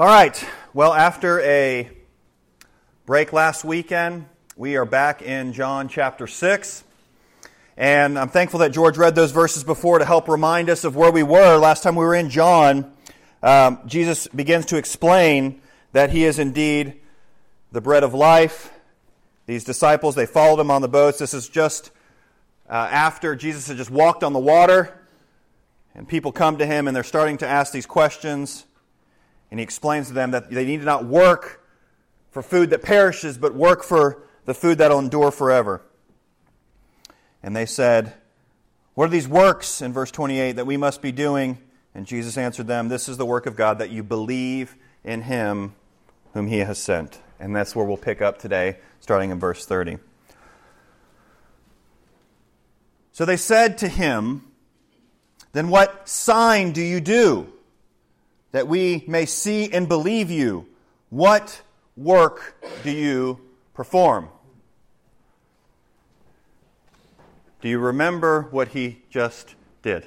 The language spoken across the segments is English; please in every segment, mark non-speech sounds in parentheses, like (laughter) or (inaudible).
All right. Well, after a break last weekend, we are back in John chapter 6. And I'm thankful that George read those verses before to help remind us of where we were. Last time we were in John, um, Jesus begins to explain that he is indeed the bread of life. These disciples, they followed him on the boats. This is just uh, after Jesus had just walked on the water. And people come to him and they're starting to ask these questions. And he explains to them that they need to not work for food that perishes, but work for the food that will endure forever. And they said, What are these works in verse 28 that we must be doing? And Jesus answered them, This is the work of God, that you believe in him whom he has sent. And that's where we'll pick up today, starting in verse 30. So they said to him, Then what sign do you do? That we may see and believe you. What work do you perform? Do you remember what he just did?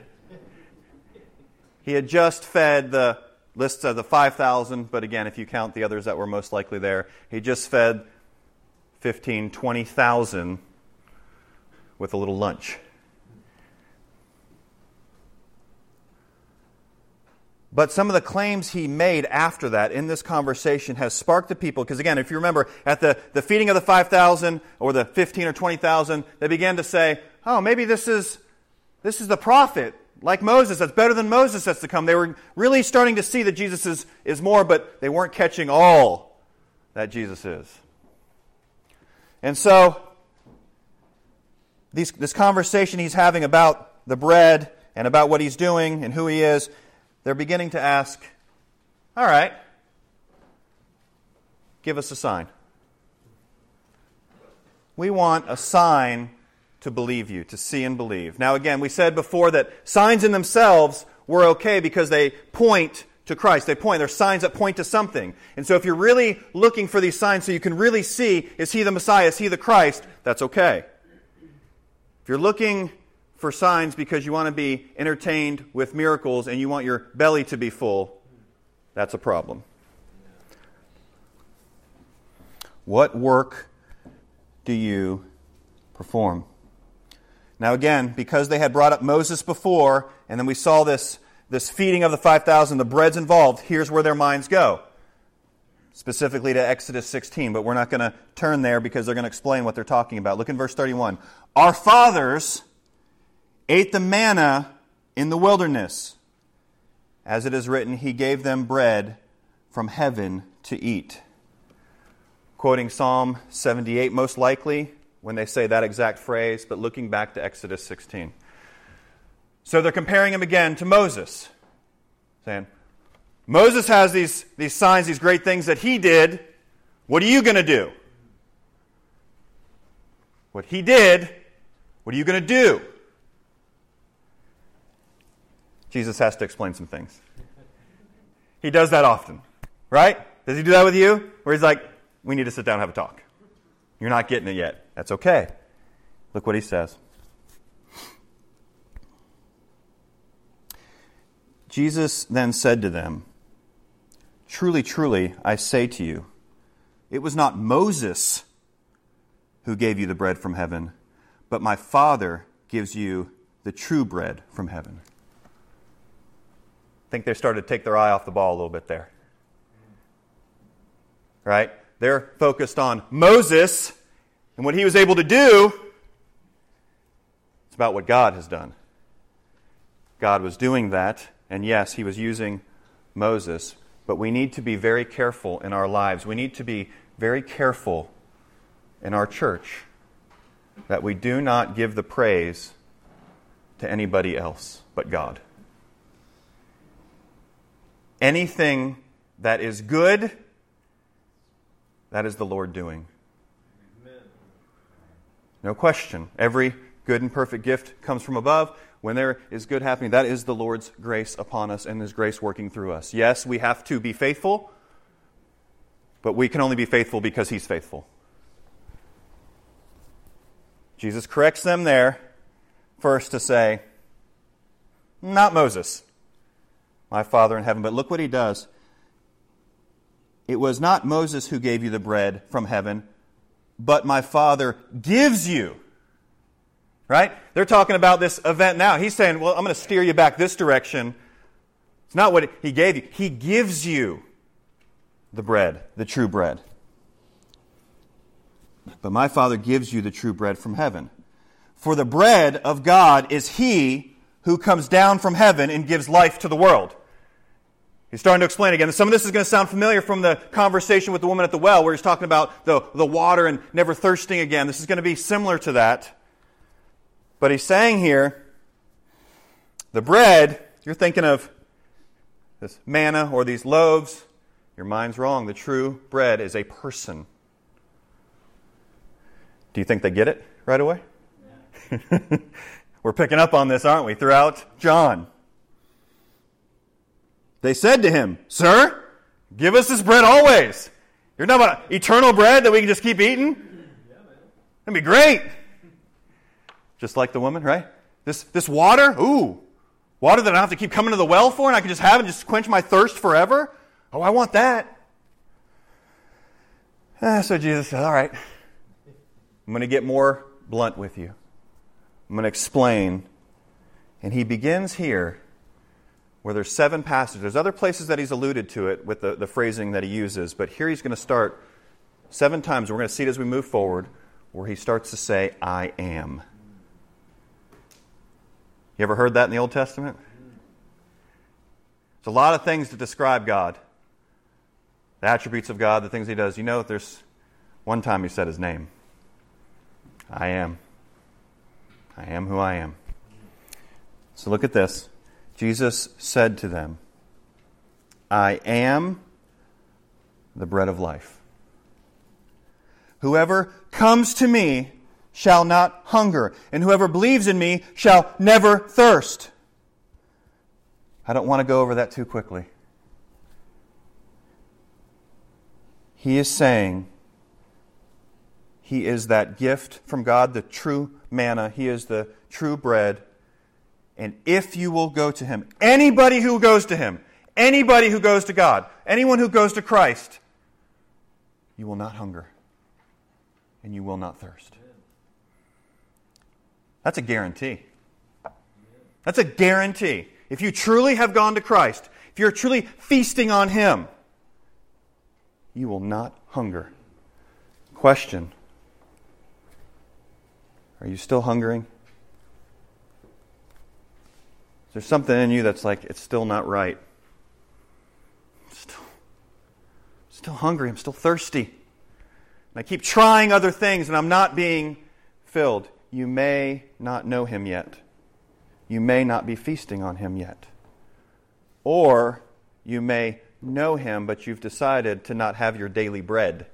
He had just fed the list of the 5,000, but again, if you count the others that were most likely there, he just fed 15, 20,000 with a little lunch. But some of the claims he made after that in this conversation has sparked the people. Because again, if you remember, at the, the feeding of the 5,000 or the 15 or 20,000, they began to say, oh, maybe this is, this is the prophet, like Moses, that's better than Moses that's to come. They were really starting to see that Jesus is, is more, but they weren't catching all that Jesus is. And so, these, this conversation he's having about the bread and about what he's doing and who he is they're beginning to ask, all right, give us a sign. We want a sign to believe you, to see and believe. Now, again, we said before that signs in themselves were okay because they point to Christ. They point. They're signs that point to something. And so if you're really looking for these signs so you can really see, is he the Messiah? Is he the Christ? That's okay. If you're looking for signs because you want to be entertained with miracles and you want your belly to be full, that's a problem. What work do you perform? Now, again, because they had brought up Moses before, and then we saw this, this feeding of the 5,000, the bread's involved, here's where their minds go. Specifically to Exodus 16, but we're not going to turn there because they're going to explain what they're talking about. Look in verse 31. Our fathers ate the manna in the wilderness. As it is written, He gave them bread from heaven to eat. Quoting Psalm 78, most likely, when they say that exact phrase, but looking back to Exodus 16. So they're comparing him again to Moses, saying, Moses has these, these signs, these great things that he did. What are you going to do? What he did, what are you going to do? Jesus has to explain some things. He does that often, right? Does he do that with you? Where he's like, we need to sit down and have a talk. You're not getting it yet. That's okay. Look what he says. Jesus then said to them, Truly, truly, I say to you, it was not Moses who gave you the bread from heaven, but my Father gives you the true bread from heaven think they started to take their eye off the ball a little bit there. Right? They're focused on Moses and what he was able to do. It's about what God has done. God was doing that, and yes, he was using Moses, but we need to be very careful in our lives. We need to be very careful in our church that we do not give the praise to anybody else but God anything that is good, that is the Lord doing. No question. Every good and perfect gift comes from above. When there is good happening, that is the Lord's grace upon us and His grace working through us. Yes, we have to be faithful, but we can only be faithful because He's faithful. Jesus corrects them there first to say, not Moses my Father in heaven. But look what he does. It was not Moses who gave you the bread from heaven, but my Father gives you. Right? They're talking about this event now. He's saying, Well, I'm going to steer you back this direction. It's not what he gave you, he gives you the bread, the true bread. But my Father gives you the true bread from heaven. For the bread of God is he who comes down from heaven and gives life to the world. He's starting to explain again. Some of this is going to sound familiar from the conversation with the woman at the well, where he's talking about the, the water and never thirsting again. This is going to be similar to that. But he's saying here, the bread, you're thinking of this manna or these loaves. Your mind's wrong. The true bread is a person. Do you think they get it right away? Yeah. (laughs) We're picking up on this, aren't we, throughout John. They said to him, Sir, give us this bread always. You're talking about eternal bread that we can just keep eating? That'd be great. Just like the woman, right? This, this water, ooh, water that I don't have to keep coming to the well for and I can just have and just quench my thirst forever. Oh, I want that. Ah, so Jesus said, All right, I'm going to get more blunt with you. I'm going to explain. And he begins here where there's seven passages. There's other places that he's alluded to it with the, the phrasing that he uses, but here he's going to start seven times. We're going to see it as we move forward, where he starts to say, I am. You ever heard that in the Old Testament? There's a lot of things to describe God the attributes of God, the things he does. You know, there's one time he said his name I am. I am who I am. So look at this. Jesus said to them, I am the bread of life. Whoever comes to me shall not hunger, and whoever believes in me shall never thirst. I don't want to go over that too quickly. He is saying he is that gift from God, the true manna. He is the true bread. And if you will go to him, anybody who goes to him, anybody who goes to God, anyone who goes to Christ, you will not hunger and you will not thirst. That's a guarantee. That's a guarantee. If you truly have gone to Christ, if you're truly feasting on Him, you will not hunger. Question Are you still hungering? There's something in you that's like, it's still not right. Still, still hungry. I'm still thirsty. And I keep trying other things and I'm not being filled. You may not know him yet. You may not be feasting on him yet. Or you may know him, but you've decided to not have your daily bread.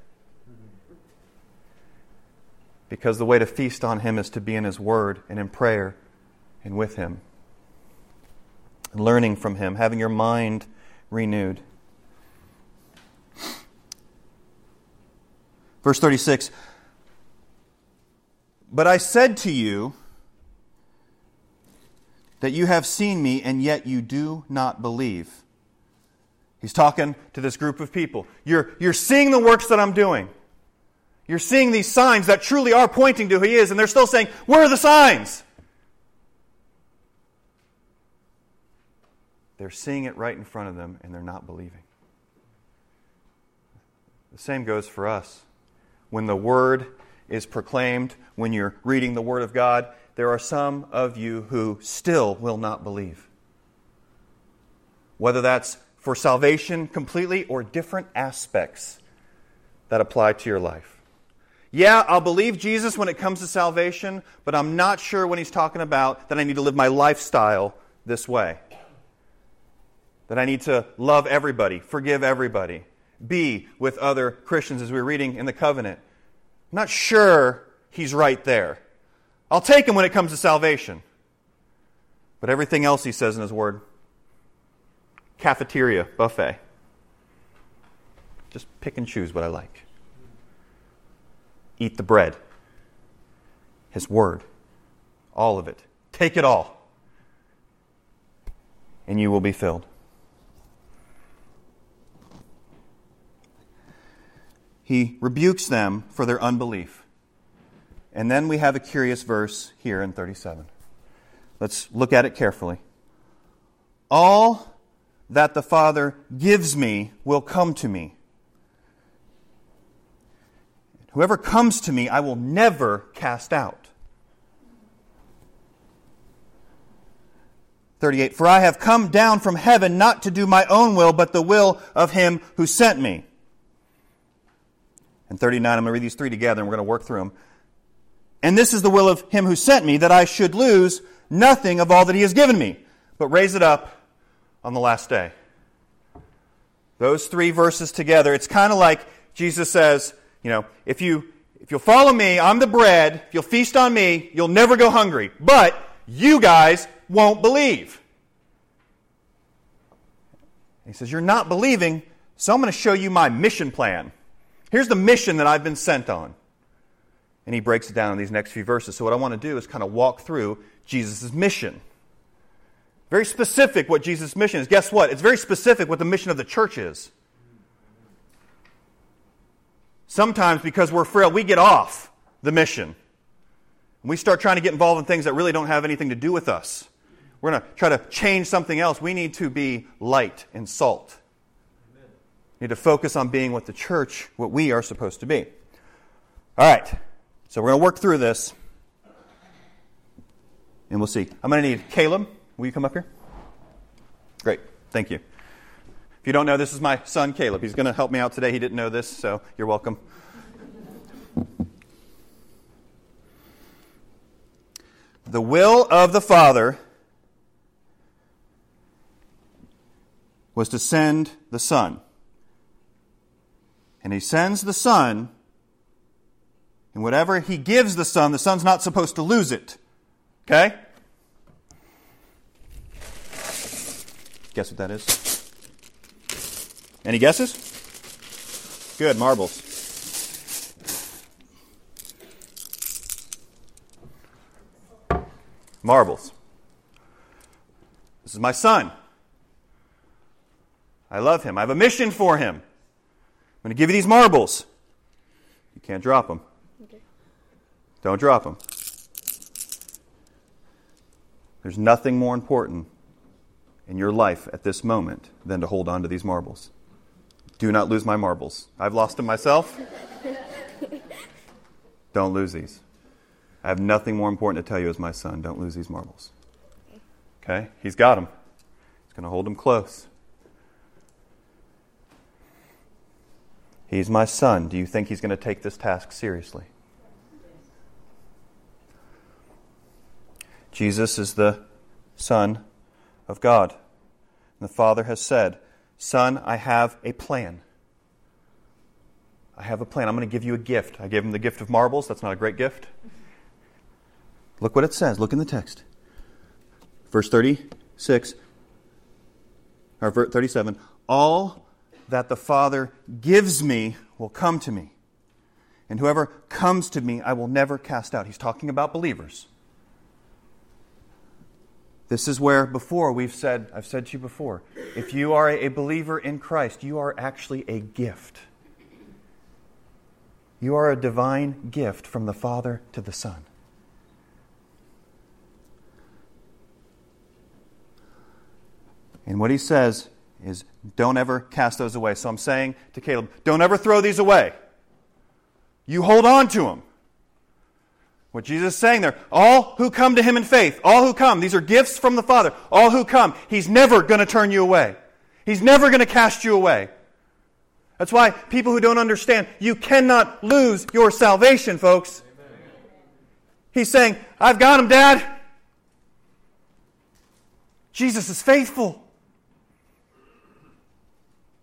Because the way to feast on him is to be in his word and in prayer and with him learning from him, having your mind renewed. Verse 36 But I said to you that you have seen me, and yet you do not believe. He's talking to this group of people. You're, you're seeing the works that I'm doing. You're seeing these signs that truly are pointing to who He is, and they're still saying, Where are the signs? They're seeing it right in front of them and they're not believing. The same goes for us. When the Word is proclaimed, when you're reading the Word of God, there are some of you who still will not believe. Whether that's for salvation completely or different aspects that apply to your life. Yeah, I'll believe Jesus when it comes to salvation, but I'm not sure when he's talking about that I need to live my lifestyle this way that I need to love everybody, forgive everybody, be with other Christians as we're reading in the covenant. I'm not sure he's right there. I'll take him when it comes to salvation. But everything else he says in his word cafeteria, buffet. Just pick and choose what I like. Eat the bread. His word. All of it. Take it all. And you will be filled. He rebukes them for their unbelief. And then we have a curious verse here in 37. Let's look at it carefully. All that the Father gives me will come to me. Whoever comes to me, I will never cast out. 38 For I have come down from heaven not to do my own will, but the will of him who sent me. And 39, I'm going to read these three together and we're going to work through them. And this is the will of him who sent me, that I should lose nothing of all that he has given me, but raise it up on the last day. Those three verses together, it's kind of like Jesus says, you know, if you if you'll follow me, I'm the bread, if you'll feast on me, you'll never go hungry. But you guys won't believe. He says, You're not believing, so I'm going to show you my mission plan. Here's the mission that I've been sent on. And he breaks it down in these next few verses. So, what I want to do is kind of walk through Jesus' mission. Very specific what Jesus' mission is. Guess what? It's very specific what the mission of the church is. Sometimes, because we're frail, we get off the mission. And we start trying to get involved in things that really don't have anything to do with us. We're going to try to change something else. We need to be light and salt. We need to focus on being what the church, what we are supposed to be. All right. So we're going to work through this. And we'll see. I'm going to need Caleb. Will you come up here? Great. Thank you. If you don't know, this is my son, Caleb. He's going to help me out today. He didn't know this, so you're welcome. The will of the Father was to send the Son. And he sends the Son, and whatever he gives the Son, the Son's not supposed to lose it. Okay? Guess what that is? Any guesses? Good, marbles. Marbles. This is my son. I love him. I have a mission for him. I'm going to give you these marbles. You can't drop them. Okay. Don't drop them. There's nothing more important in your life at this moment than to hold on to these marbles. Do not lose my marbles. I've lost them myself. (laughs) Don't lose these. I have nothing more important to tell you as my son. Don't lose these marbles. Okay? He's got them. He's going to hold them close. He's my son. Do you think he's going to take this task seriously? Jesus is the Son of God. And the Father has said, Son, I have a plan. I have a plan. I'm going to give you a gift. I gave him the gift of marbles. That's not a great gift. Look what it says. Look in the text. Verse 36, or 37. All that the Father gives me will come to me. And whoever comes to me, I will never cast out. He's talking about believers. This is where before we've said, I've said to you before, if you are a believer in Christ, you are actually a gift. You are a divine gift from the Father to the Son. And what he says is don't ever cast those away. So I'm saying to Caleb, don't ever throw these away. You hold on to them. What Jesus is saying there, all who come to him in faith, all who come, these are gifts from the Father, all who come, he's never going to turn you away. He's never going to cast you away. That's why people who don't understand, you cannot lose your salvation, folks. He's saying, I've got him, Dad. Jesus is faithful.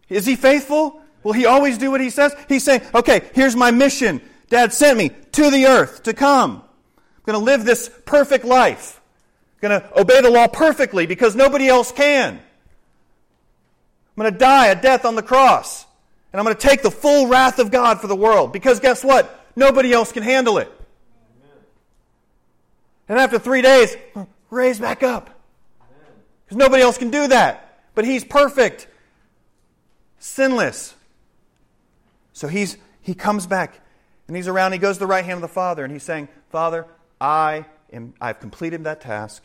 Is he faithful? Will he always do what he says? He's saying, okay, here's my mission. Dad sent me to the earth to come. I'm going to live this perfect life. I'm going to obey the law perfectly because nobody else can. I'm going to die a death on the cross. And I'm going to take the full wrath of God for the world because guess what? Nobody else can handle it. And after three days, raise back up. Because nobody else can do that. But he's perfect sinless. So he's, he comes back and he's around. He goes to the right hand of the Father and he's saying, Father, I am, I've completed that task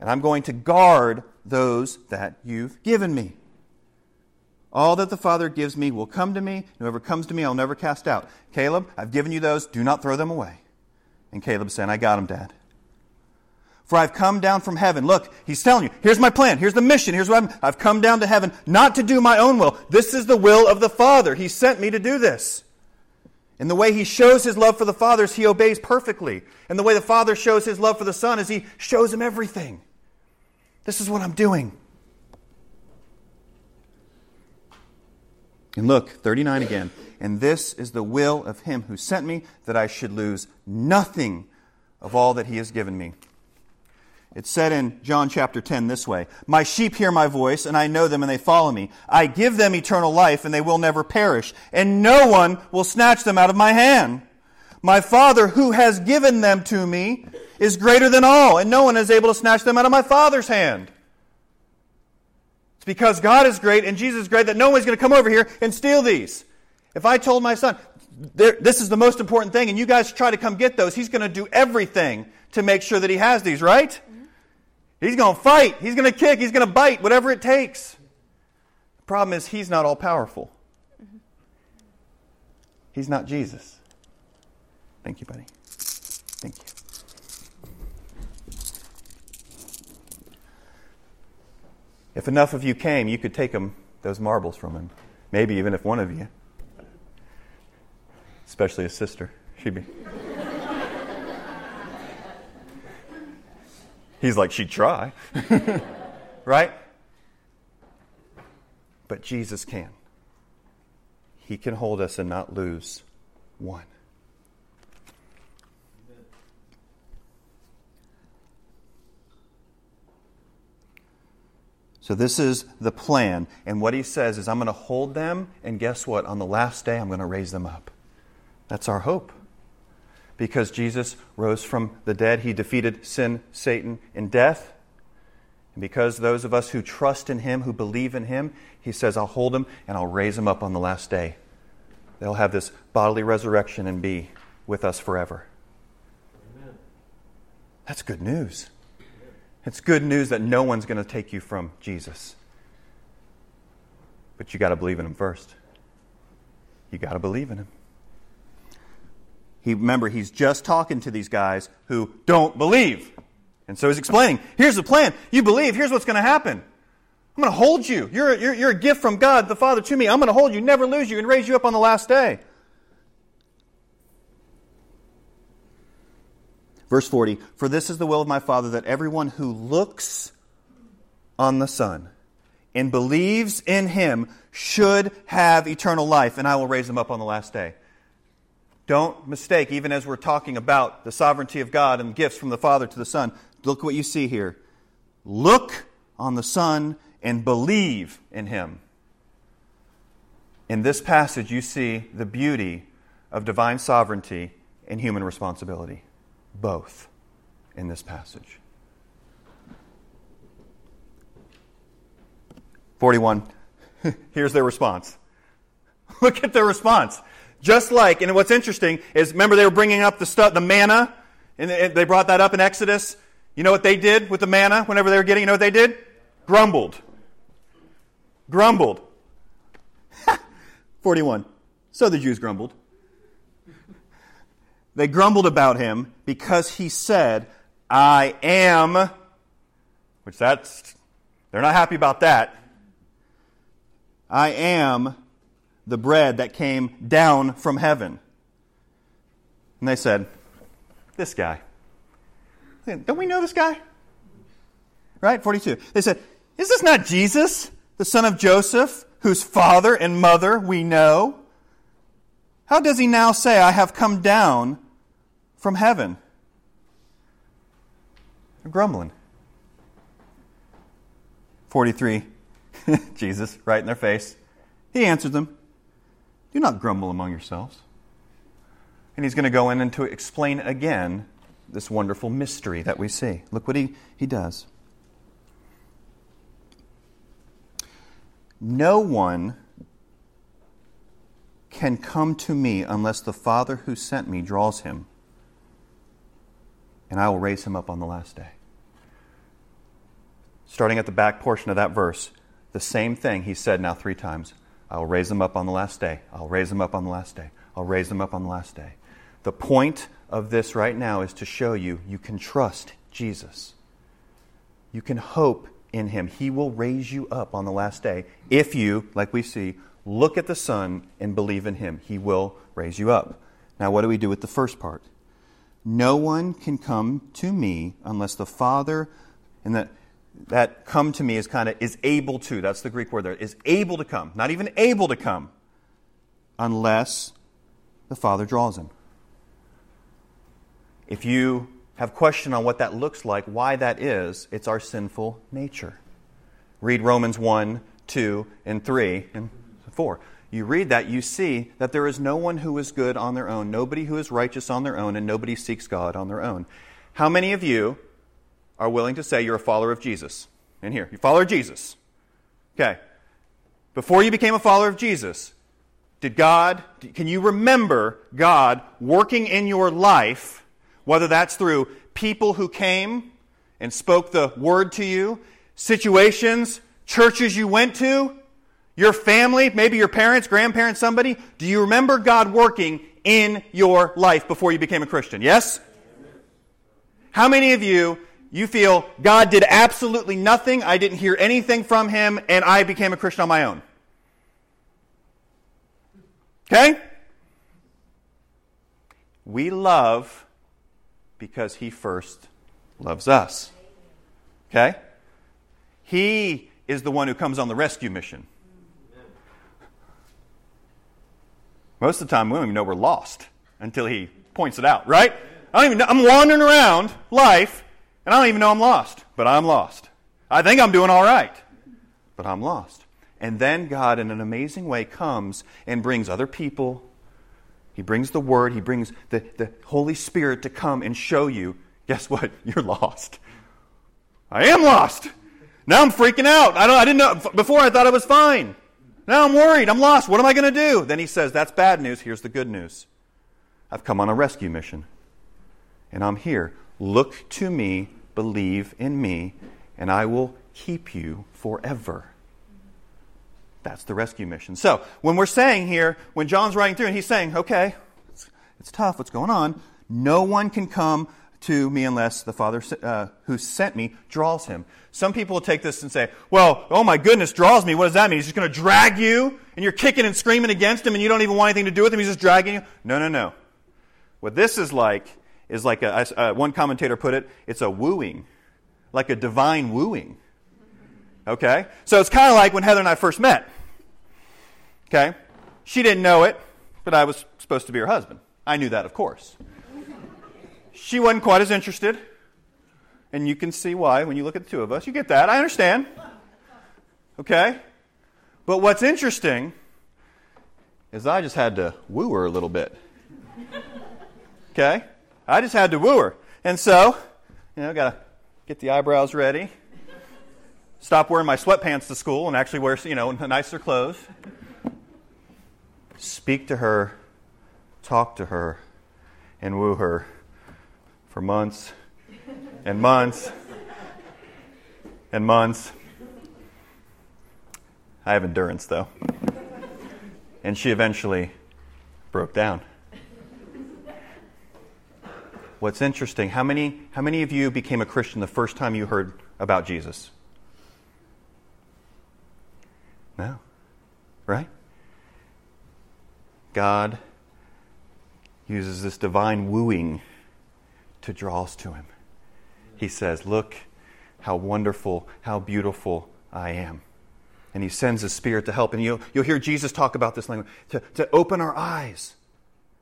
and I'm going to guard those that you've given me. All that the Father gives me will come to me. Whoever comes to me, I'll never cast out. Caleb, I've given you those. Do not throw them away. And Caleb said, I got them, Dad. For I've come down from heaven. Look, he's telling you, here's my plan. Here's the mission. Here's what I'm, I've come down to heaven not to do my own will. This is the will of the Father. He sent me to do this. And the way he shows his love for the Father is he obeys perfectly. And the way the Father shows his love for the Son is he shows him everything. This is what I'm doing. And look, 39 again. And this is the will of him who sent me, that I should lose nothing of all that he has given me. It's said in John chapter 10 this way My sheep hear my voice, and I know them, and they follow me. I give them eternal life, and they will never perish, and no one will snatch them out of my hand. My Father, who has given them to me, is greater than all, and no one is able to snatch them out of my Father's hand. It's because God is great and Jesus is great that no one's going to come over here and steal these. If I told my son, this is the most important thing, and you guys try to come get those, he's going to do everything to make sure that he has these, right? He's going to fight. He's going to kick. He's going to bite, whatever it takes. The problem is, he's not all powerful. He's not Jesus. Thank you, buddy. Thank you. If enough of you came, you could take him, those marbles from him. Maybe even if one of you, especially a sister, she'd be. He's like, she'd try. (laughs) right? But Jesus can. He can hold us and not lose one. So, this is the plan. And what he says is, I'm going to hold them, and guess what? On the last day, I'm going to raise them up. That's our hope because Jesus rose from the dead. He defeated sin, Satan, and death. And because those of us who trust in Him, who believe in Him, He says, I'll hold them and I'll raise them up on the last day. They'll have this bodily resurrection and be with us forever. Amen. That's good news. It's good news that no one's going to take you from Jesus. But you got to believe in Him first. You got to believe in Him. He, remember, he's just talking to these guys who don't believe. And so he's explaining here's the plan. You believe, here's what's going to happen. I'm going to hold you. You're, you're, you're a gift from God the Father to me. I'm going to hold you, never lose you, and raise you up on the last day. Verse 40 For this is the will of my Father that everyone who looks on the Son and believes in him should have eternal life, and I will raise him up on the last day. Don't mistake, even as we're talking about the sovereignty of God and gifts from the Father to the Son, look what you see here. Look on the Son and believe in Him. In this passage, you see the beauty of divine sovereignty and human responsibility. Both in this passage. 41. (laughs) Here's their response. (laughs) Look at their response. Just like, and what's interesting is, remember they were bringing up the stuff, the manna, and they brought that up in Exodus. You know what they did with the manna whenever they were getting? You know what they did? Grumbled. Grumbled. (laughs) 41. So the Jews grumbled. They grumbled about him because he said, I am, which that's, they're not happy about that. I am the bread that came down from heaven. And they said, This guy. Don't we know this guy? Right? 42. They said, Is this not Jesus, the son of Joseph, whose father and mother we know? How does he now say, I have come down from heaven? They're grumbling. 43. (laughs) Jesus, right in their face. He answered them, do not grumble among yourselves. And he's going to go in and to explain again this wonderful mystery that we see. Look what he, he does. No one can come to me unless the Father who sent me draws him, and I will raise him up on the last day. Starting at the back portion of that verse, the same thing he said now three times I will raise them up on the last day. I'll raise him up on the last day. I'll raise him up on the last day. The point of this right now is to show you you can trust Jesus. You can hope in him. He will raise you up on the last day if you, like we see, look at the Son and believe in him. He will raise you up. Now, what do we do with the first part? No one can come to me unless the Father, and that, that come to me is kind of is able to. That's the Greek word there. Is able to come. Not even able to come unless the Father draws him. If you have question on what that looks like, why that is, it's our sinful nature. Read Romans 1, 2, and 3, and 4. You read that, you see that there is no one who is good on their own, nobody who is righteous on their own, and nobody seeks God on their own. How many of you are willing to say you're a follower of Jesus? In here, you follow Jesus. Okay. Before you became a follower of Jesus, did God, can you remember God working in your life whether that's through people who came and spoke the word to you, situations, churches you went to, your family, maybe your parents, grandparents, somebody. Do you remember God working in your life before you became a Christian? Yes? How many of you you feel God did absolutely nothing, I didn't hear anything from him and I became a Christian on my own? Okay? We love because he first loves us. Okay? He is the one who comes on the rescue mission. Most of the time, we don't even know we're lost until he points it out, right? I don't even know. I'm wandering around life, and I don't even know I'm lost, but I'm lost. I think I'm doing all right, but I'm lost. And then God, in an amazing way, comes and brings other people he brings the Word, He brings the, the Holy Spirit to come and show you guess what? (laughs) You're lost. I am lost. Now I'm freaking out. I, don't, I didn't know. Before I thought I was fine. Now I'm worried. I'm lost. What am I going to do? Then he says, That's bad news. Here's the good news. I've come on a rescue mission. And I'm here. Look to me, believe in me, and I will keep you forever. That's the rescue mission. So, when we're saying here, when John's writing through and he's saying, okay, it's, it's tough, what's going on? No one can come to me unless the Father uh, who sent me draws him. Some people will take this and say, well, oh my goodness, draws me. What does that mean? He's just going to drag you and you're kicking and screaming against him and you don't even want anything to do with him. He's just dragging you. No, no, no. What this is like is like a, uh, one commentator put it, it's a wooing, like a divine wooing. Okay? So it's kind of like when Heather and I first met. Okay? She didn't know it, but I was supposed to be her husband. I knew that, of course. She wasn't quite as interested. And you can see why when you look at the two of us. You get that. I understand. Okay? But what's interesting is I just had to woo her a little bit. Okay? I just had to woo her. And so, you know, got to get the eyebrows ready. Stop wearing my sweatpants to school and actually wear, you know, nicer clothes speak to her, talk to her, and woo her for months and months and months. I have endurance, though. And she eventually broke down. What's interesting, how many, how many of you became a Christian the first time you heard about Jesus? No. Right? God uses this divine wooing to draw us to Him. He says, Look how wonderful, how beautiful I am. And He sends His Spirit to help. And you'll, you'll hear Jesus talk about this language to, to open our eyes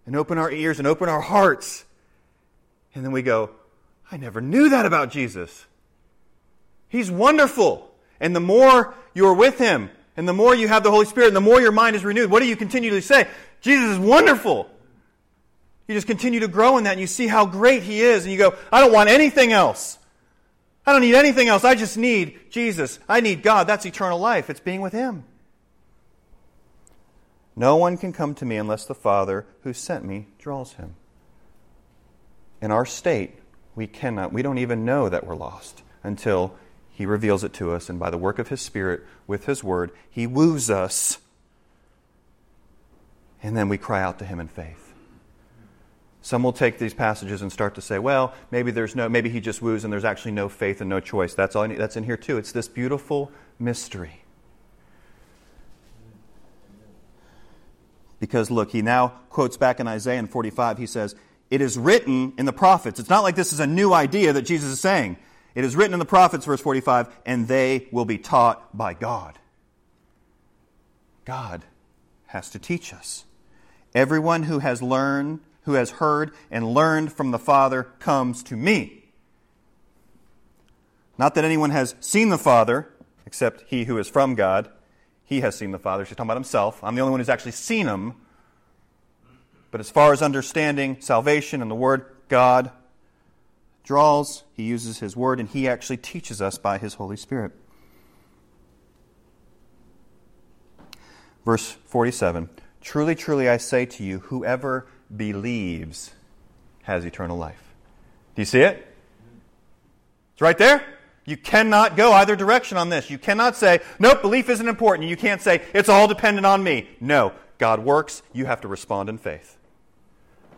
and open our ears and open our hearts. And then we go, I never knew that about Jesus. He's wonderful. And the more you're with Him, and the more you have the Holy Spirit, and the more your mind is renewed, what do you continually say? Jesus is wonderful. You just continue to grow in that and you see how great He is, and you go, I don't want anything else. I don't need anything else. I just need Jesus. I need God. That's eternal life. It's being with Him. No one can come to me unless the Father who sent me draws him. In our state, we cannot, we don't even know that we're lost until he reveals it to us. And by the work of his Spirit, with his word, he woos us. And then we cry out to him in faith. Some will take these passages and start to say, well, maybe there's no, maybe he just woos and there's actually no faith and no choice. That's all. That's in here too. It's this beautiful mystery. Because look, he now quotes back in Isaiah in 45, he says, It is written in the prophets. It's not like this is a new idea that Jesus is saying. It is written in the prophets, verse 45, and they will be taught by God. God has to teach us. Everyone who has learned, who has heard and learned from the Father comes to me. Not that anyone has seen the Father, except he who is from God he has seen the Father. She's talking about himself. I'm the only one who's actually seen him. But as far as understanding salvation and the Word God draws, he uses his Word and he actually teaches us by his Holy Spirit. Verse 47 Truly, truly, I say to you, whoever believes has eternal life. Do you see it? It's right there. You cannot go either direction on this. You cannot say, nope, belief isn't important. You can't say, it's all dependent on me. No, God works. You have to respond in faith.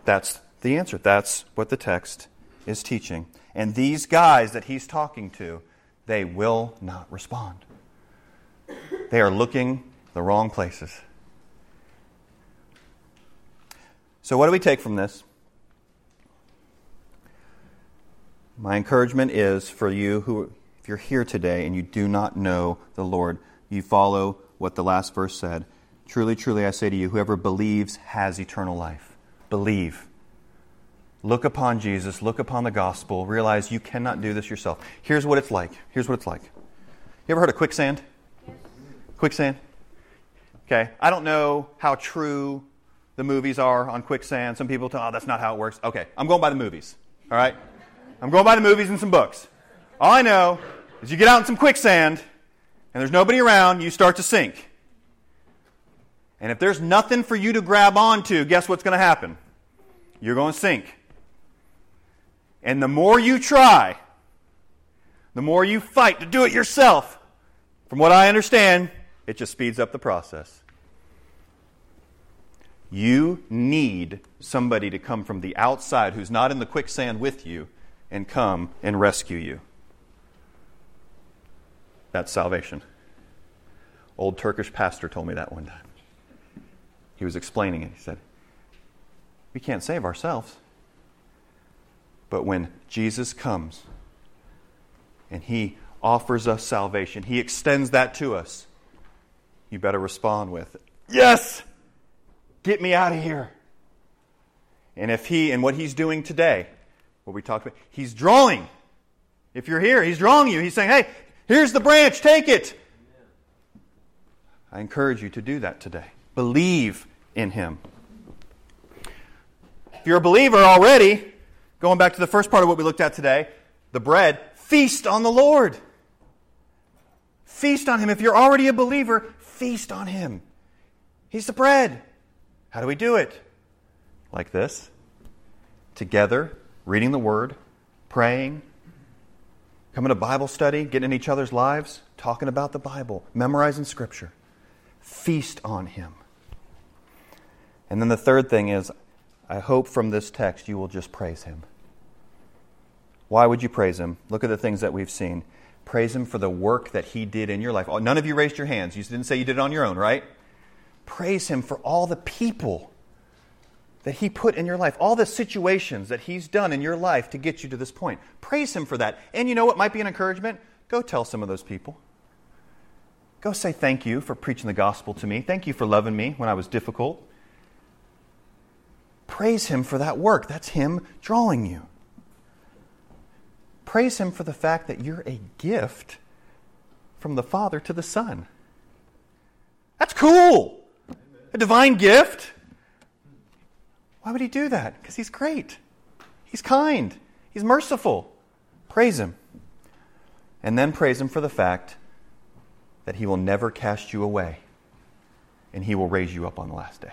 That's the answer. That's what the text is teaching. And these guys that he's talking to, they will not respond. They are looking the wrong places. So, what do we take from this? My encouragement is for you who if you're here today and you do not know the Lord, you follow what the last verse said. Truly, truly, I say to you, whoever believes has eternal life. Believe. Look upon Jesus, look upon the gospel, realize you cannot do this yourself. Here's what it's like. Here's what it's like. You ever heard of quicksand? Quicksand? Okay. I don't know how true the movies are on quicksand. Some people tell, oh, that's not how it works. Okay. I'm going by the movies. All right? I'm going by the movies and some books. All I know is you get out in some quicksand and there's nobody around, you start to sink. And if there's nothing for you to grab onto, guess what's going to happen? You're going to sink. And the more you try, the more you fight to do it yourself, from what I understand, it just speeds up the process. You need somebody to come from the outside who's not in the quicksand with you and come and rescue you. That's salvation. Old Turkish pastor told me that one time. He was explaining it. He said, We can't save ourselves. But when Jesus comes and he offers us salvation, he extends that to us, you better respond with, Yes! Get me out of here. And if he, and what he's doing today, what we talked about, he's drawing. If you're here, he's drawing you. He's saying, Hey, Here's the branch, take it. I encourage you to do that today. Believe in Him. If you're a believer already, going back to the first part of what we looked at today, the bread, feast on the Lord. Feast on Him. If you're already a believer, feast on Him. He's the bread. How do we do it? Like this together, reading the Word, praying, coming to Bible study, getting in each other's lives, talking about the Bible, memorizing Scripture. Feast on Him. And then the third thing is, I hope from this text you will just praise Him. Why would you praise Him? Look at the things that we've seen. Praise Him for the work that He did in your life. Oh, none of you raised your hands. You didn't say you did it on your own, right? Praise Him for all the people that He put in your life, all the situations that He's done in your life to get you to this point. Praise Him for that. And you know what might be an encouragement? Go tell some of those people. Go say thank you for preaching the gospel to me. Thank you for loving me when I was difficult. Praise Him for that work. That's Him drawing you. Praise Him for the fact that you're a gift from the Father to the Son. That's cool. A divine gift. Why would he do that? Because he's great. He's kind. He's merciful. Praise him. And then praise him for the fact that he will never cast you away. and he will raise you up on the last day.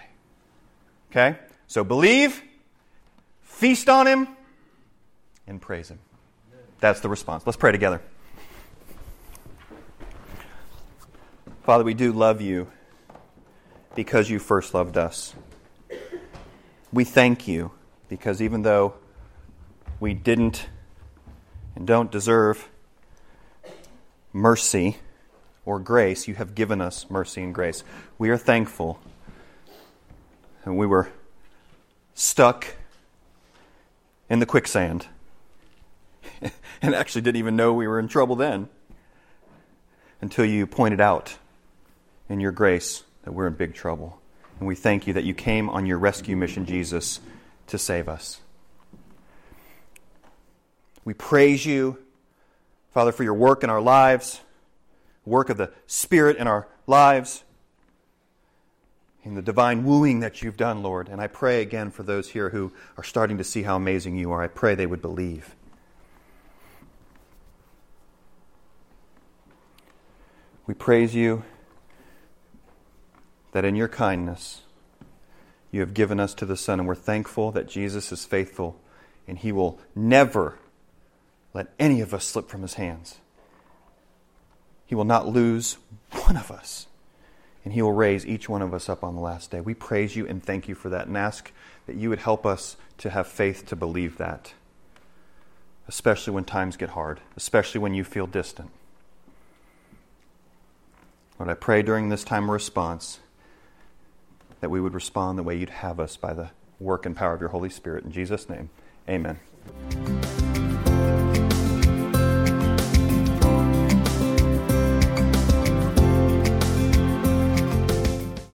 Okay? So believe, feast on him, and praise him. That's the response. Let's pray together. Father, we do love you because you first loved us. We thank you because even though we didn't and don't deserve mercy or grace, you have given us mercy and grace. We are thankful. And we were stuck in the quicksand (laughs) and actually didn't even know we were in trouble then until you pointed out in your grace that we're in big trouble. And we thank you that you came on your rescue mission, Jesus, to save us. We praise you, Father, for your work in our lives, work of the Spirit in our lives, in the divine wooing that you've done, Lord. And I pray again for those here who are starting to see how amazing you are. I pray they would believe. We praise you that in your kindness you have given us to the Son, and we're thankful that Jesus is faithful and he will never let any of us slip from his hands. He will not lose one of us, and he will raise each one of us up on the last day. We praise you and thank you for that, and ask that you would help us to have faith to believe that, especially when times get hard, especially when you feel distant. Lord, I pray during this time of response that we would respond the way you'd have us by the work and power of your Holy Spirit. In Jesus' name, amen.